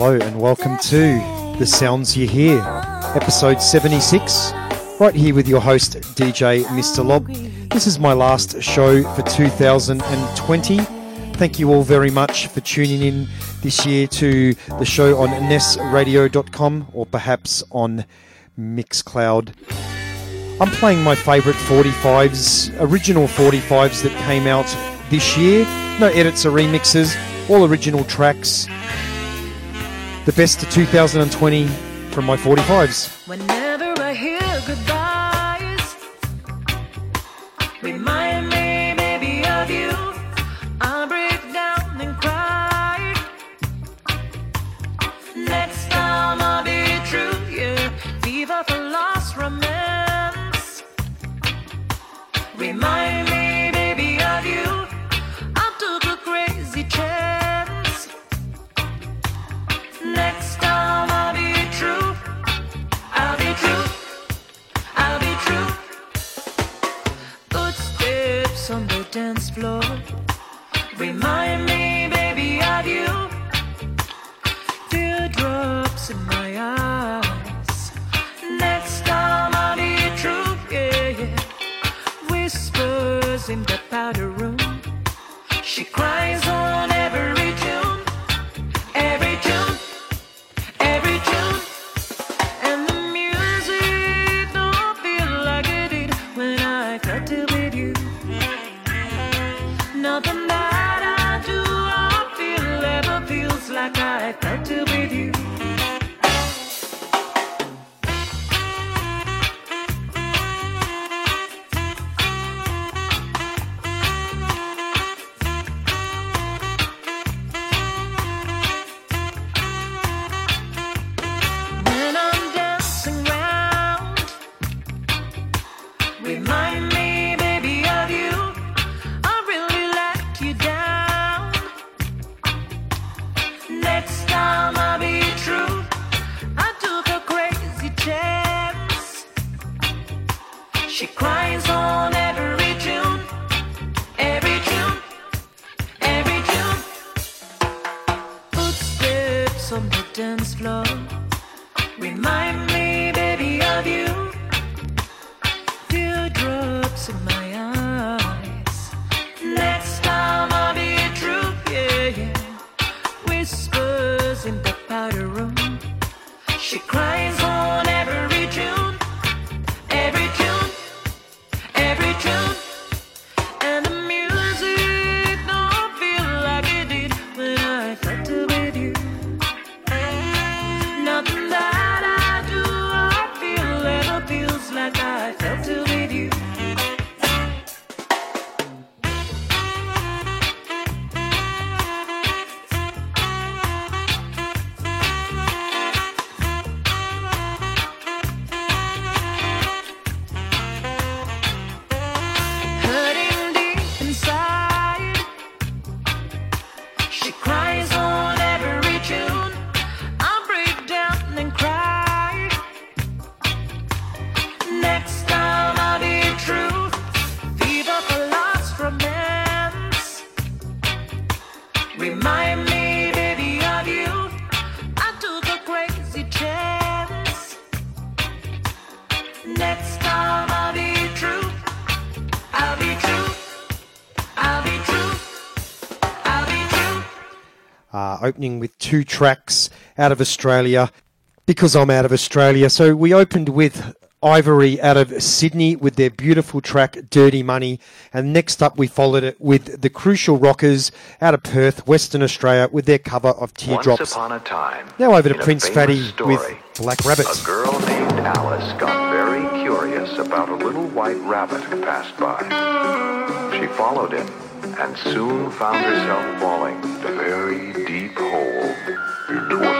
Hello and welcome to The Sounds You Hear, episode 76. Right here with your host, DJ Mr. Lob. This is my last show for 2020. Thank you all very much for tuning in this year to the show on nesradio.com or perhaps on Mixcloud. I'm playing my favourite 45s, original 45s that came out this year. No edits or remixes, all original tracks the best of 2020 from my 45s. Dance floor. Remind me, baby, of you. Teardrops in my opening with two tracks out of Australia because I'm out of Australia. So we opened with Ivory out of Sydney with their beautiful track Dirty Money. And next up, we followed it with the Crucial Rockers out of Perth, Western Australia, with their cover of Teardrops. Once upon a time, now over to Prince Fatty story, with Black Rabbit. A girl named Alice got very curious about a little white rabbit who passed by. She followed him and soon found herself falling a very deep hole.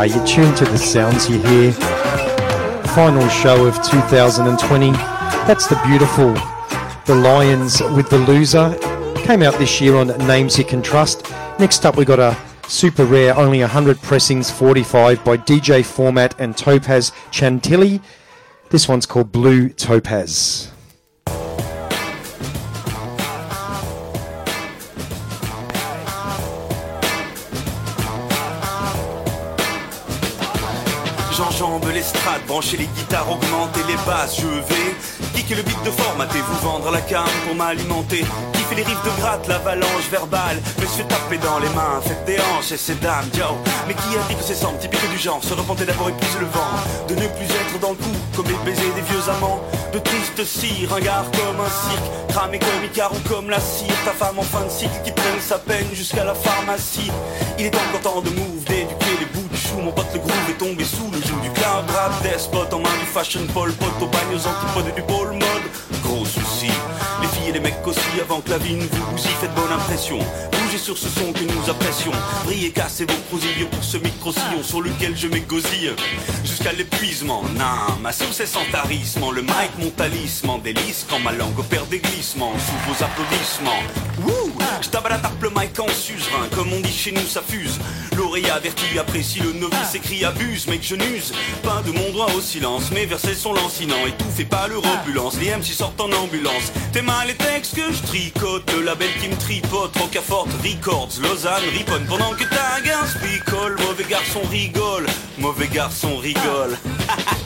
Are. You're tuned to the sounds you hear. Final show of 2020. That's the beautiful The Lions with the Loser. Came out this year on Names You Can Trust. Next up, we got a super rare, only 100 pressings 45 by DJ Format and Topaz Chantilly. This one's called Blue Topaz. Brancher les guitares, augmenter les basses, je vais kicker le beat de formater, vous vendre la cam pour m'alimenter. Kiffer les riffs de gratte, l'avalanche verbale, suis taper dans les mains, faites des hanches et ces dames, yo. Mais qui a dit que c'est sans typique du genre, se repenter d'abord et le vent, de ne plus être dans le coup, comme les baisers des vieux amants, de tristes cire, un gars comme un cirque, cramé comme Icare ou comme la cire, ta femme en fin de cycle qui traîne sa peine jusqu'à la pharmacie. Il est encore temps de move, d'éduquer les bouts mon pote le groove est tombé sous le joug du cloud rap, despote en main du fashion pole, pot au bagne aux antipodes du pôle mode. Gros souci, et les mecs aussi avant que la vie ne vous bousille, faites bonne impression. Bougez sur ce son que nous apprécions. Brillez, cassez vos crousillons pour ce micro-sillon sur lequel je m'égosille. Jusqu'à l'épuisement, non, ma sauce est sans tarissement. Le mic, mon talisman, délice quand ma langue opère des glissements sous vos applaudissements. Wouh, je tape le mic en suzerain, comme on dit chez nous, ça fuse. L'oreille averti apprécie le novice écrit abuse, mec je n'use pas de mon droit au silence. Mes versets sont lancinants, étouffés par leur opulence. Les MC sortent en ambulance. Tes mains les textes que je tricote, le label qui me tripote, Rocafort Records, Lausanne, Riponne. Pendant que ta picole, mauvais garçon rigole, mauvais garçon rigole.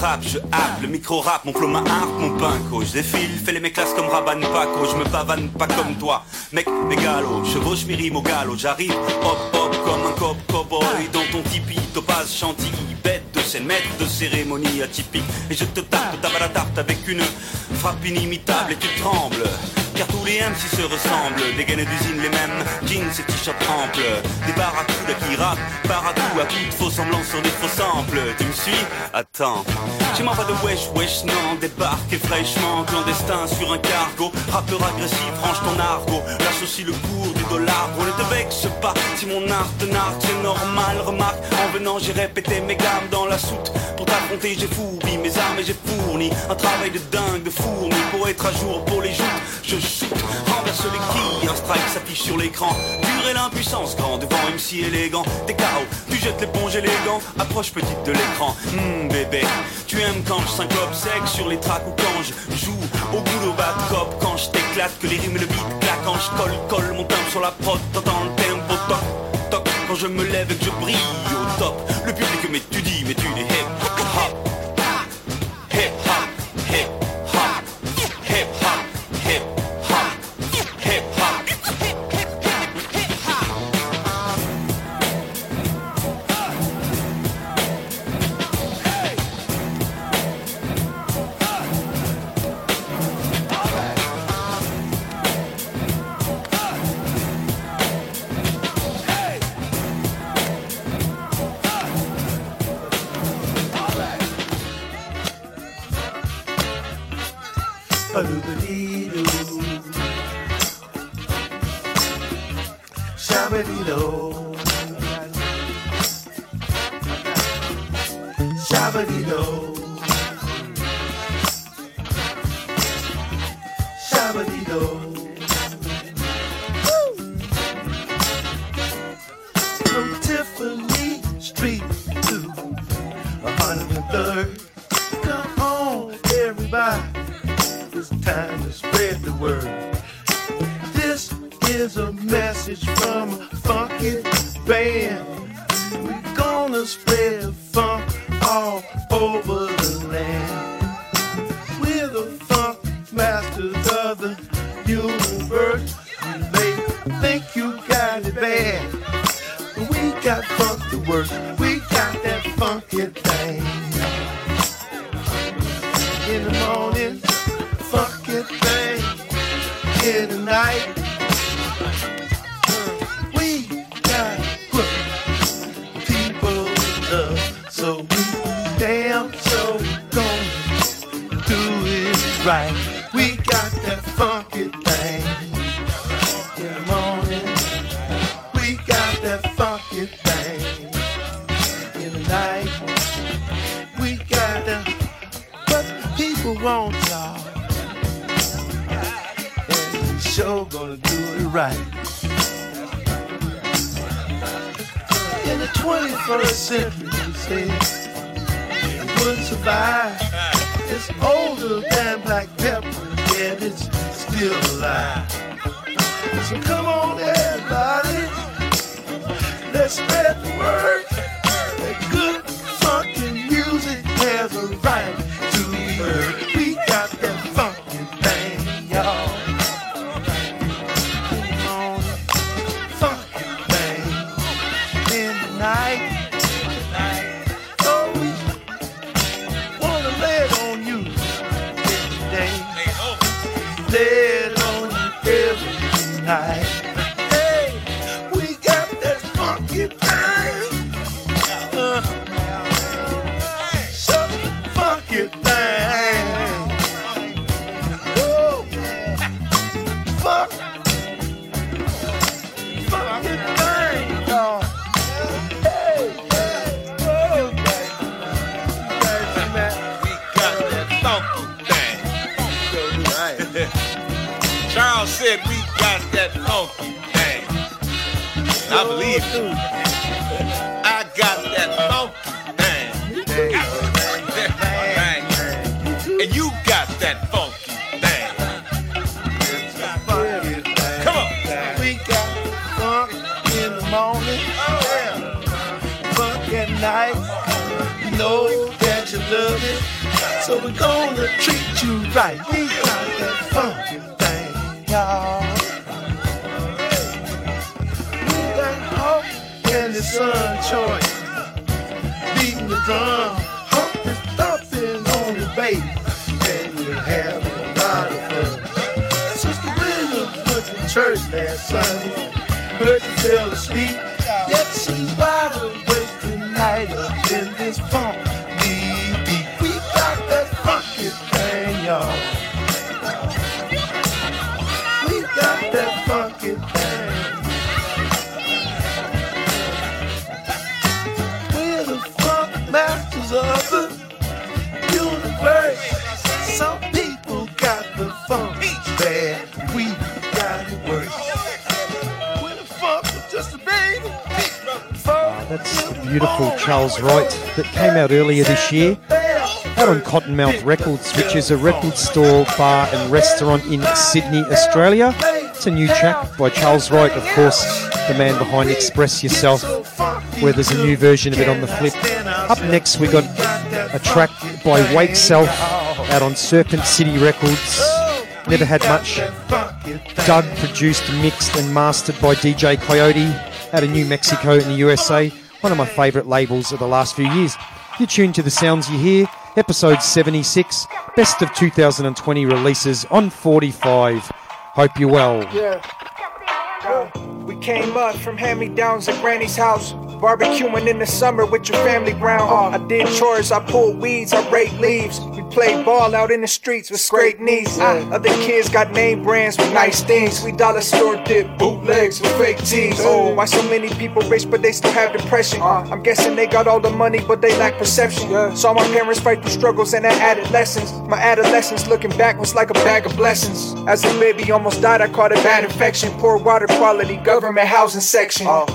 Trappe, je happe, le micro rap, mon flow, ma harpe, mon pinko. Je défile, fais les méclasses comme Raban Paco. Je me pavane pas comme toi, mec, mégalo. Chevauche mes rimes au j'arrive, hop hop, comme un cop cowboy. Dans ton tipi, topaz chantilly, bête de scène, maître de cérémonie atypique. Et je te tape, la tarte avec une frappe inimitable et tu trembles. Car tous les MC se ressemblent, des gaines d'usine les mêmes, jeans et t-shirts amples, des barracudas qui rappent, par à coup à coup de faux semblants sur des faux samples. Tu me suis? Attends, j'ai m'en va de wesh wesh non, débarqué fraîchement, clandestin sur un cargo, rappeur agressif, range ton argot, lâche aussi le cours du dollar, on ne te vexe pas, si mon art te nargue, c'est normal, remarque, en venant j'ai répété mes gammes dans la soute, pour t'affronter j'ai fourbi mes armes et j'ai fourni, un travail de dingue, de fourmi, pour être à jour pour les joutes, je shoot, renverse les quilles, un strike s'affiche sur l'écran, pure et l'impuissance, grand devant MC élégant, des chaos, tu jettes l'éponge élégant, approche petite de l'écran, Hum, bébé, tu aimes quand je syncope sec sur les tracks ou quand je joue au boulot bad cop, quand je t'éclate, que les rimes le beat claquent, quand je colle, colle mon timbre sur la prod, t'entends le tempo toc, toc, quand je me lève et que je brille au top, le public m'étudie, Sure gonna do it right. In the 21st century, they say, it wouldn't survive. It's older than black pepper, yet it's still alive. So come on, everybody, let's spread the word. That good funky music has a right bass, and we're having a lot of fun. Sister Williams went to church last Sunday. Heard you fell asleep. Yet she's wide awake tonight up in this funk. Beautiful Charles Wright that came out earlier this year out on Cottonmouth Records, which is a record store, bar, and restaurant in Sydney, Australia. It's a new track by Charles Wright, of course, the man behind Express Yourself, where there's a new version of it on the flip. Up next, we got a track by Wake Self out on Serpent City Records. Never had much. Doug produced, mixed, and mastered by DJ Coyote out of New Mexico in the USA. One of my favourite labels of the last few years. You're tuned to the sounds you hear, episode 76, best of 2020 releases on 45. Hope you're well. Yeah. We came up from hand-me-downs at Granny's house. Barbecuing in the summer with your family round. I did chores, I pulled weeds, I raked leaves. We played ball out in the streets with scraped knees. Ah, other kids got name brands with nice things. We dollar store dip bootlegs with fake tees. Oh, why so many people rich but they still have depression? Uh. I'm guessing they got all the money but they lack perception. Saw my parents fight through struggles and their adolescence. My adolescence looking back was like a bag of blessings. As a baby almost died, I caught a bad infection. Poor water quality, government housing section. Oh.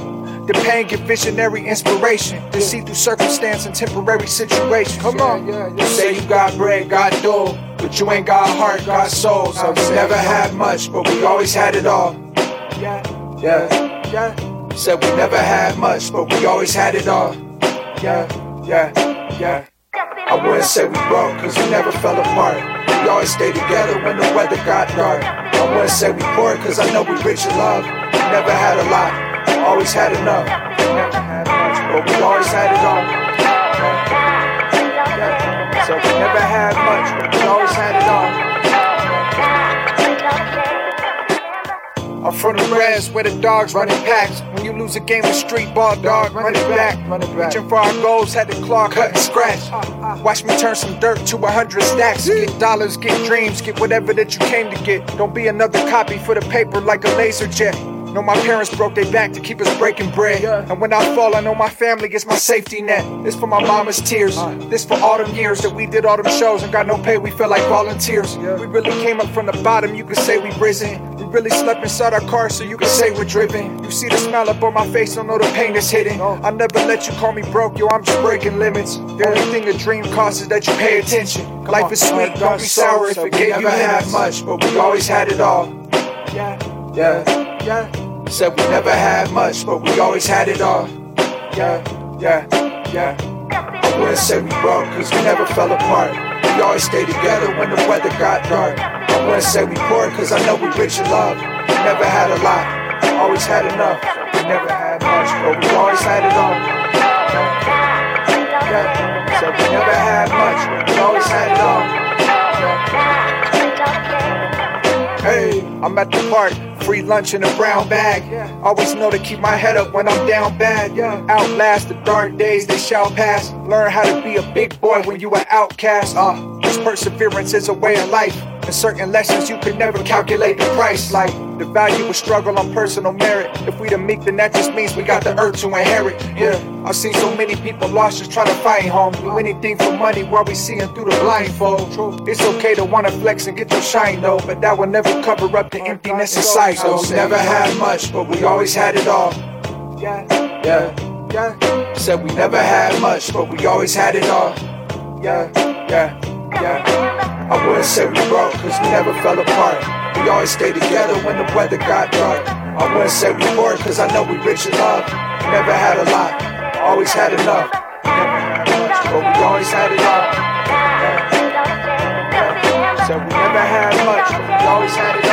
The pain give visionary inspiration to see through circumstance and temporary situations. Come on, you say you got bread, got dough, but you ain't got heart, got soul. So we never had much, but we always had it all. Yeah, yeah, yeah. Said we never had much, but we always had it all. Yeah, yeah, yeah. I wouldn't say we broke, cause we never fell apart. We always stayed together when the weather got dark. I wouldn't say we poor, cause I know we rich in love. We never had a lot, always had enough. Never had much, but we always had it all. So we never had much, but we always had it all. I'm from the res where the dogs running packs. When you lose a game of street ball, dog, run it back. Reaching for our goals, had the claw, cut and scratch. Ah, ah, ah. Watch me turn some dirt to a hundred stacks. Get dollars, get dreams, get whatever that you came to get. Don't be another copy for the paper like a laser jet. Know my parents broke their back to keep us breaking bread. And when I fall, I know my family gets my safety net. This for my mama's tears. Uh. This for all them years that we did all them shows and got no pay. We felt like volunteers. We really came up from the bottom. You could say we risen. We really slept inside our car, so you could say we're driven. You see the smile up on my face, don't know the pain that's hitting. I'll never let you call me broke, yo. I'm just breaking limits. The only thing a dream costs is that you pay attention. Life is sweet, don't be sour if it gave you half much, but we always had it all. Yeah, yeah, yeah. Said we never had much, but we always had it all. Yeah, yeah, yeah. Wouldn't say we broke, cause we never fell apart. We always stayed together when the weather got dark. Wouldn't say we poor, cause I know we rich in love. We never had a lot, always had enough. We never had much, but we always had it all. Yeah, said we never had much, but we always had it all. Hey, I'm at the park, free lunch in a brown bag. Always know to keep my head up when I'm down bad. Outlast the dark days, they shall pass. Learn how to be a big boy when you an outcast. Uh, this perseverance is a way of life. And certain lessons you could never calculate the price. Like the value of struggle on personal merit. If we the meek, then that just means we got the earth to inherit. Yeah, I've seen so many people lost just trying to find home. Do anything for money while we seeing through the blindfold. It's okay to wanna flex and get your shine though, but that will never cover up the emptiness inside. We never had much, but we always had it all. Yeah, yeah, yeah. Said we never had much, but we always had it all. Yeah, yeah, yeah. I wouldn't say we broke, cause we never fell apart. We always stayed together when the weather got dark. I wouldn't say we poor, cause I know we rich in love. Never had a lot, always had enough. But we always had. Yeah, yeah. So we never had much, but we always had it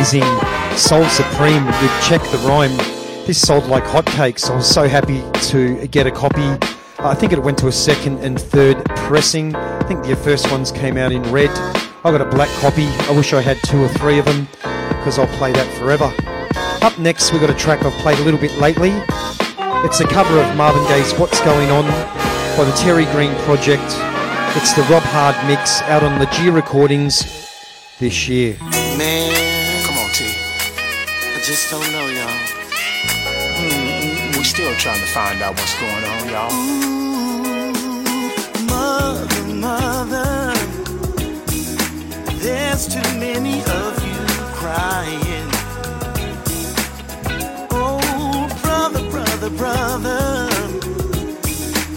amazing Soul Supreme with Check the Rhyme. This sold like hotcakes. I was so happy to get a copy. I think it went to a second and third pressing. I think the first ones came out in red. I got a black copy. I wish I had two or three of them because I'll play that forever. Up next, we've got a track I've played a little bit lately. It's a cover of Marvin Gaye's What's Going On by the Terry Green Project. It's the Rob Hard mix out on the G Recordings this year. Just don't know, y'all. Mm, we still trying to find out what's going on, y'all. Mother, mother, there's too many of you crying. Oh, brother, brother, brother,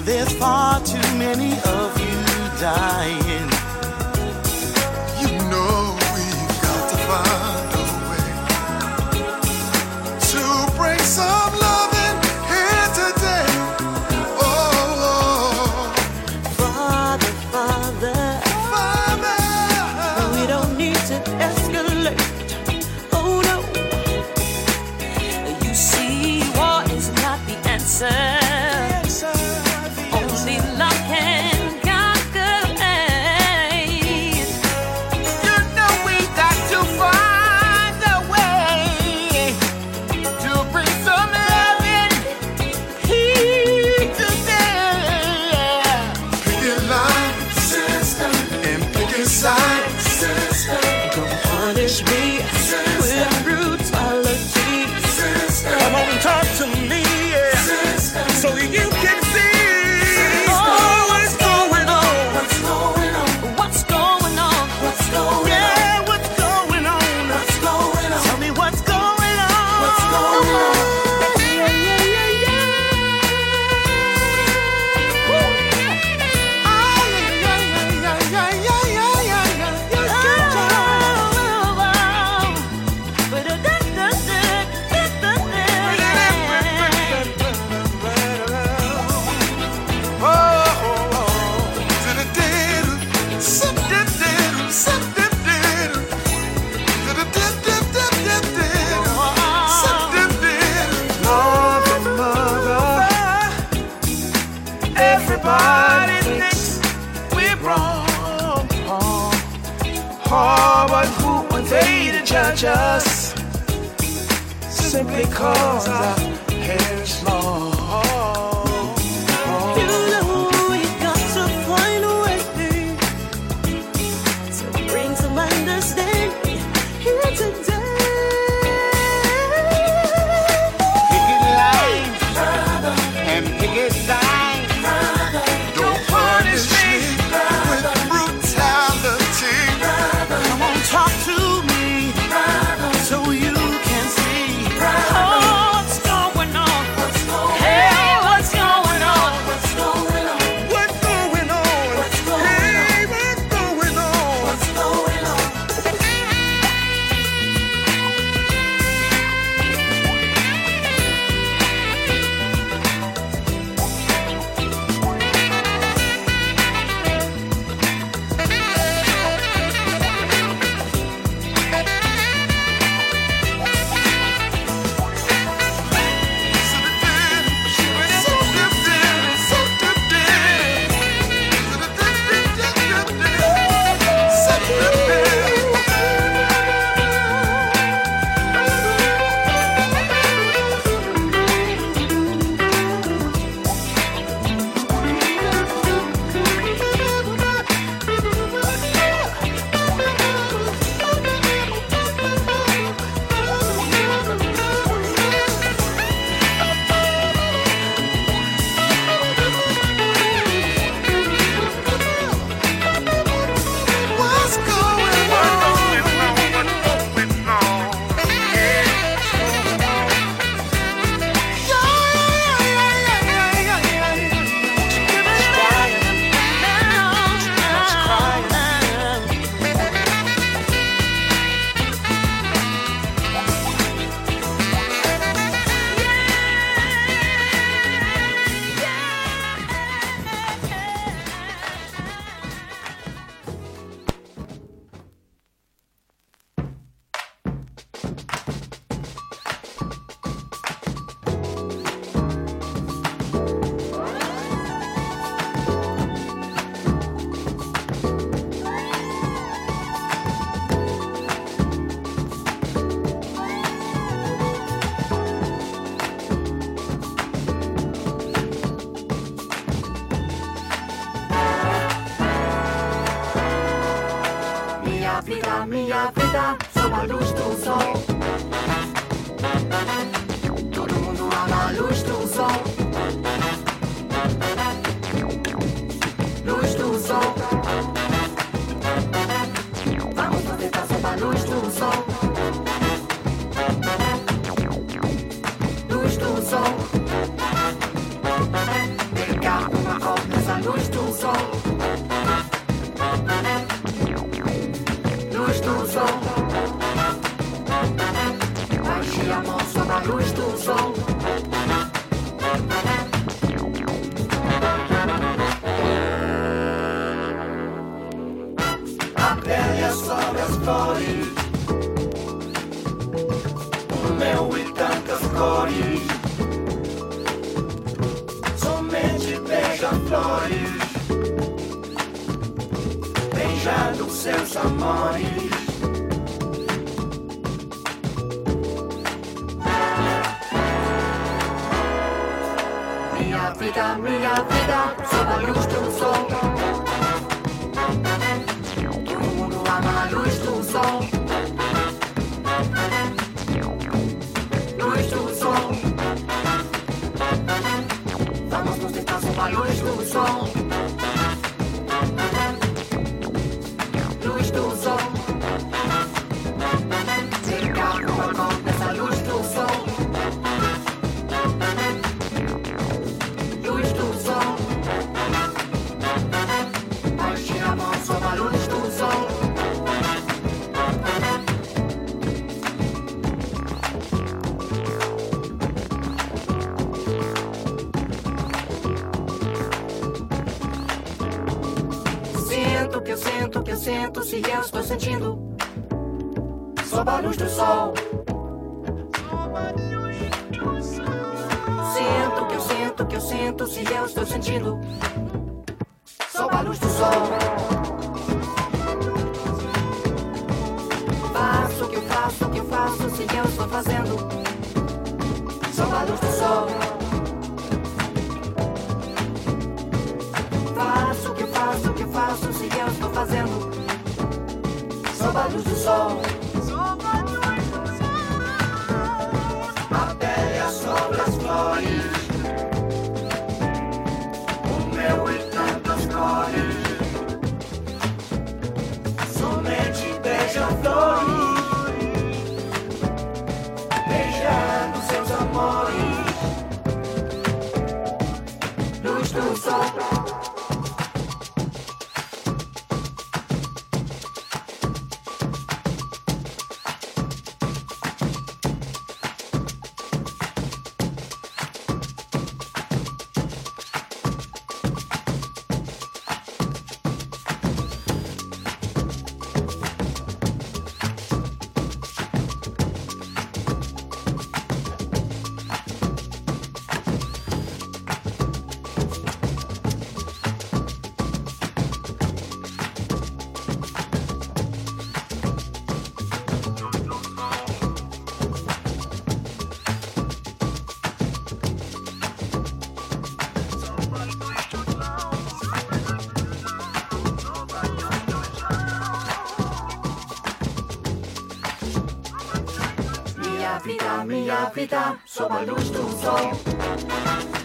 there's far too many of you dying. listen. Do Sol. Sinto que eu sinto que eu sinto se eu estou sentindo. vita, so ballustum so.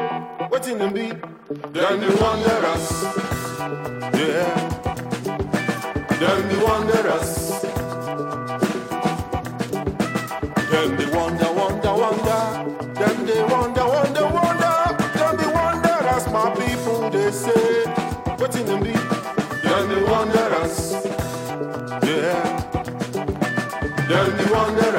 Say. What's in the beat? Them they wonder us. Yeah. Them they wonder us. Them they wonder, wonder, wonder. Them they wonder, wonder, wonder. Them they wonder as my people they say. What's in the beat? Them they wonder us. Yeah. Them they wonder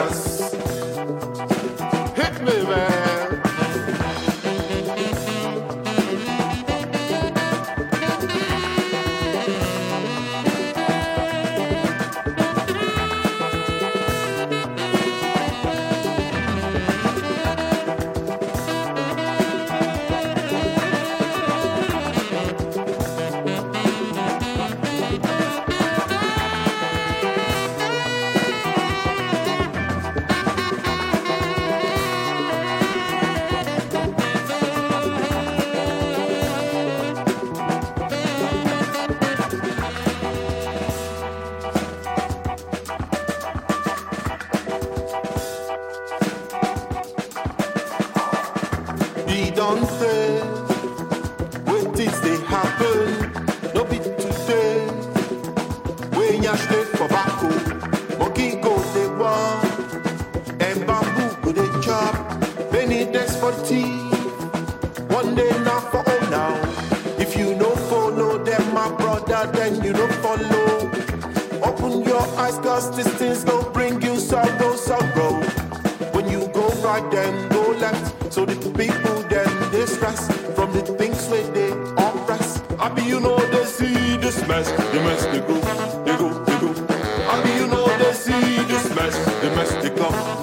reste des.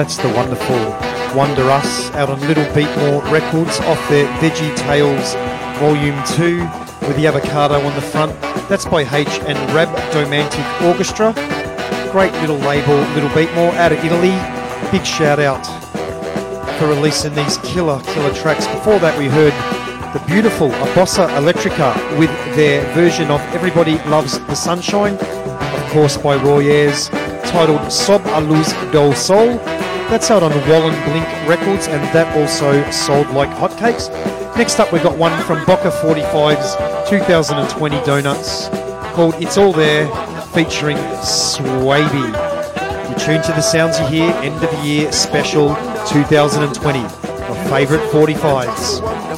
That's the wonderful Wonder Us out on Little Beatmore Records off their Veggie Tales Volume 2 with the avocado on the front. That's by H and Rab Domantic Orchestra. Great little label, Little Beatmore out of Italy. Big shout out for releasing these killer, killer tracks. Before that, we heard the beautiful Bossa Electrica with their version of Everybody Loves the Sunshine, of course, by Roy Ayers, titled Sob a Luz Sol. That's out on Wallen Blink Records, and that also sold like hotcakes. Next up, we've got one from Boca 45's 2020 Donuts called It's All There, featuring Swaby. You're tuned to the sounds you hear, end of the year special 2020. Your favourite 45s.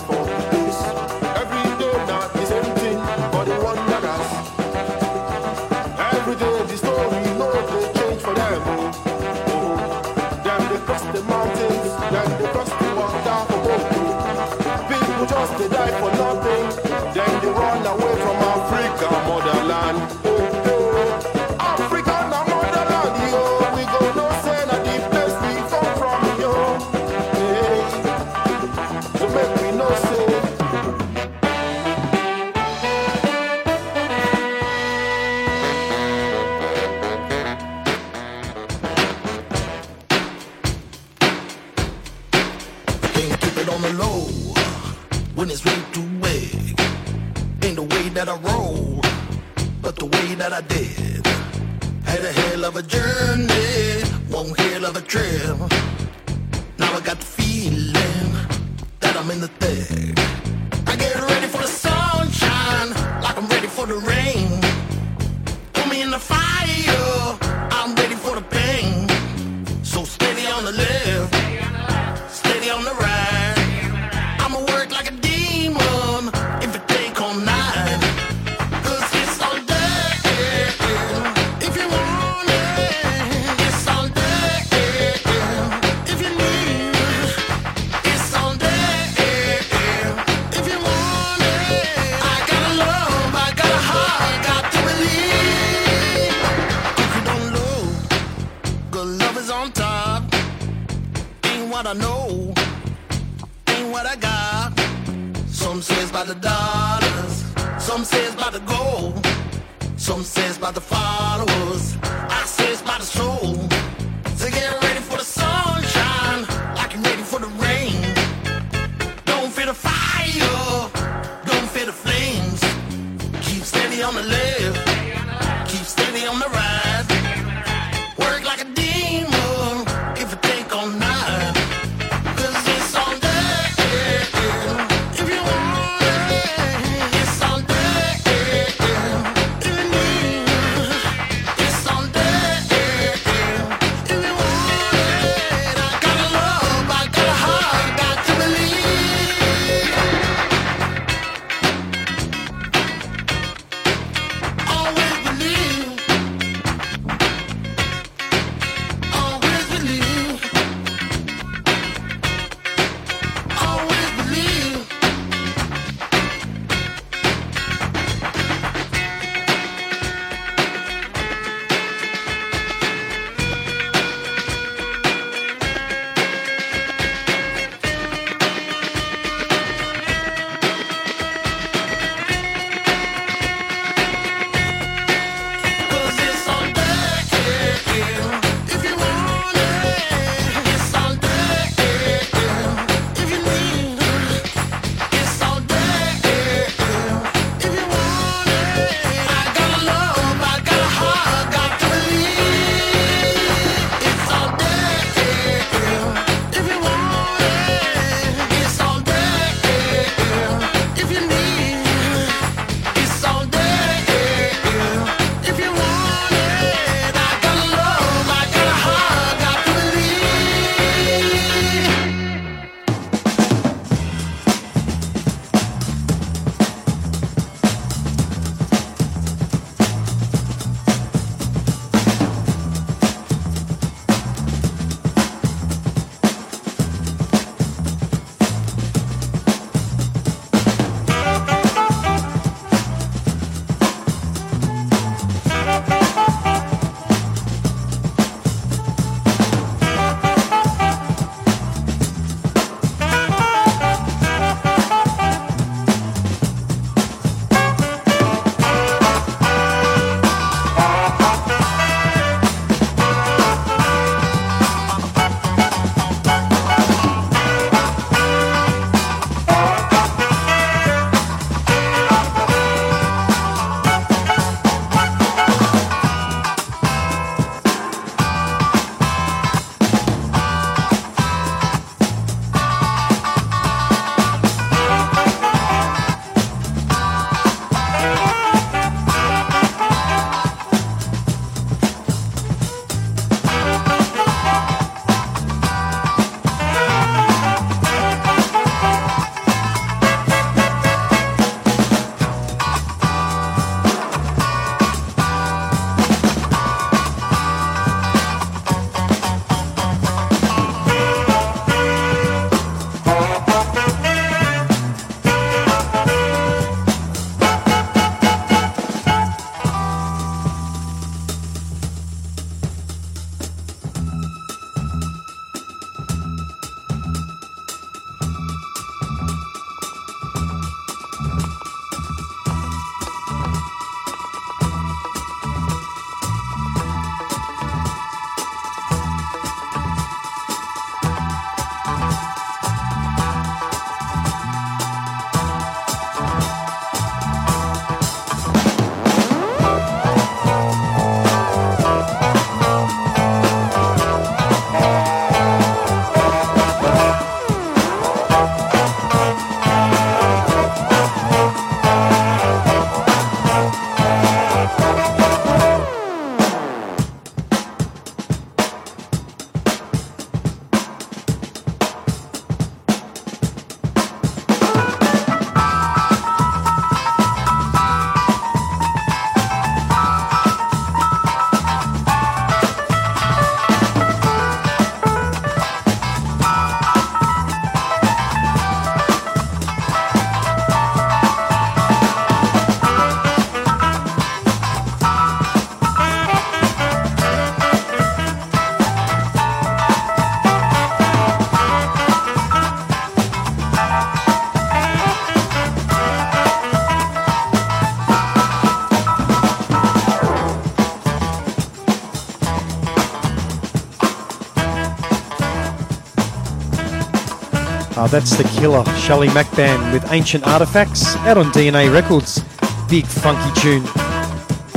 That's the killer Shelly McBand with Ancient Artifacts out on DNA Records. Big funky tune.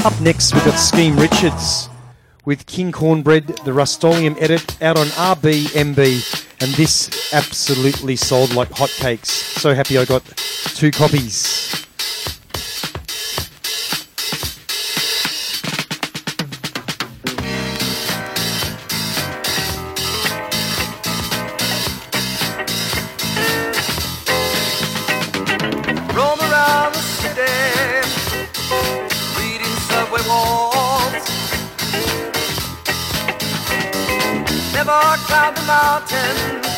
Up next, we've got Skeme Richards with King Cornbread, the Rustolium edit out on RBMB. And this absolutely sold like hotcakes. So happy I got two copies. Mountain,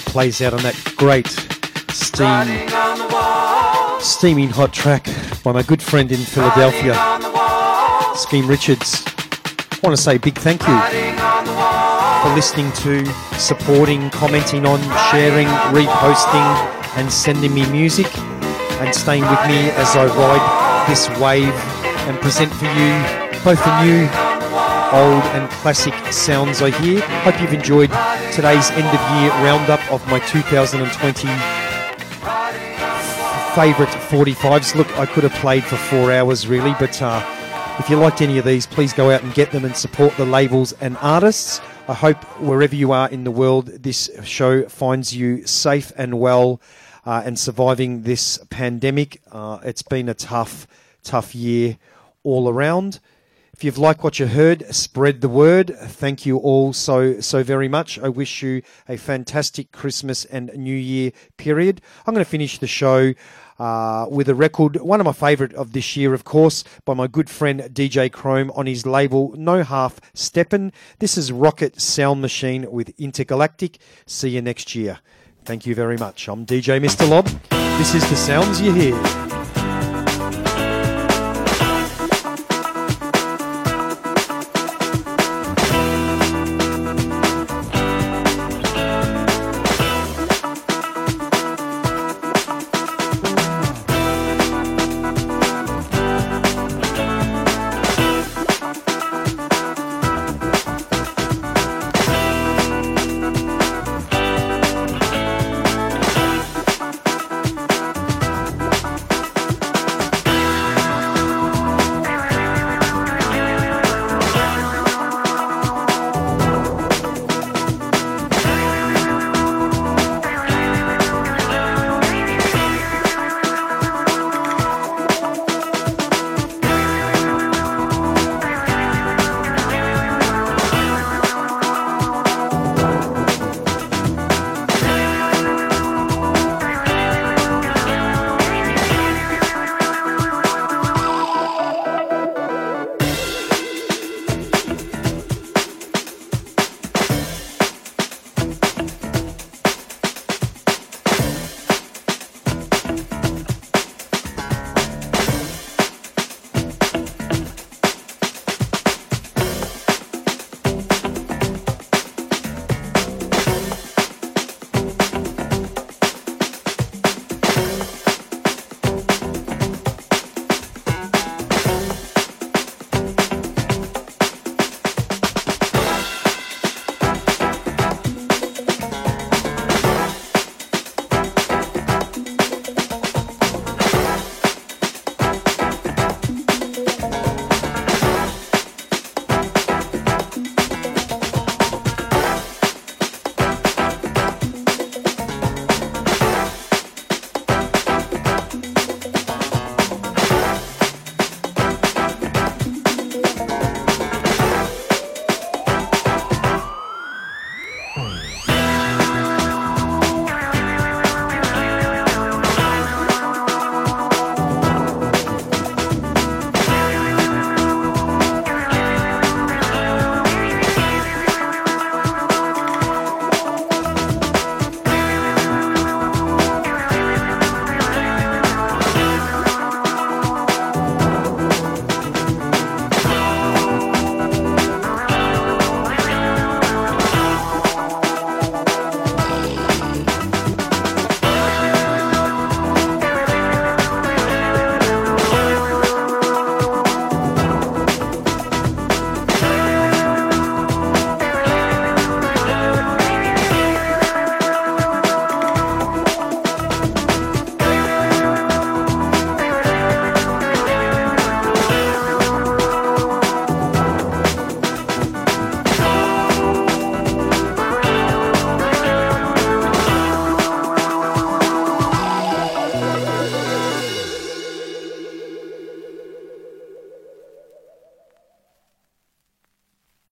plays out on that great steam, steaming hot track by my good friend in Philadelphia. Skeme Richards. I want to say a big thank you for listening to, supporting, commenting on, sharing, reposting, and sending me music, and staying with me as I ride this wave and present for you both the new, old, and classic sounds I hear. Hope you've enjoyed today's end of year roundup of my 2020 favourite 45s. Look, I could have played for four hours really, but uh, if you liked any of these, please go out and get them and support the labels and artists. I hope wherever you are in the world, this show finds you safe and well uh, and surviving this pandemic. Uh, it's been a tough, tough year all around. If you've liked what you heard, spread the word. Thank you all so so very much. I wish you a fantastic Christmas and New Year period. I'm going to finish the show uh, with a record, one of my favourite of this year, of course, by my good friend DJ Chrome on his label No Half Steppin'. This is Rocket Sound Machine with Intergalactic. See you next year. Thank you very much. I'm DJ Mr. Lob. This is the sounds you hear.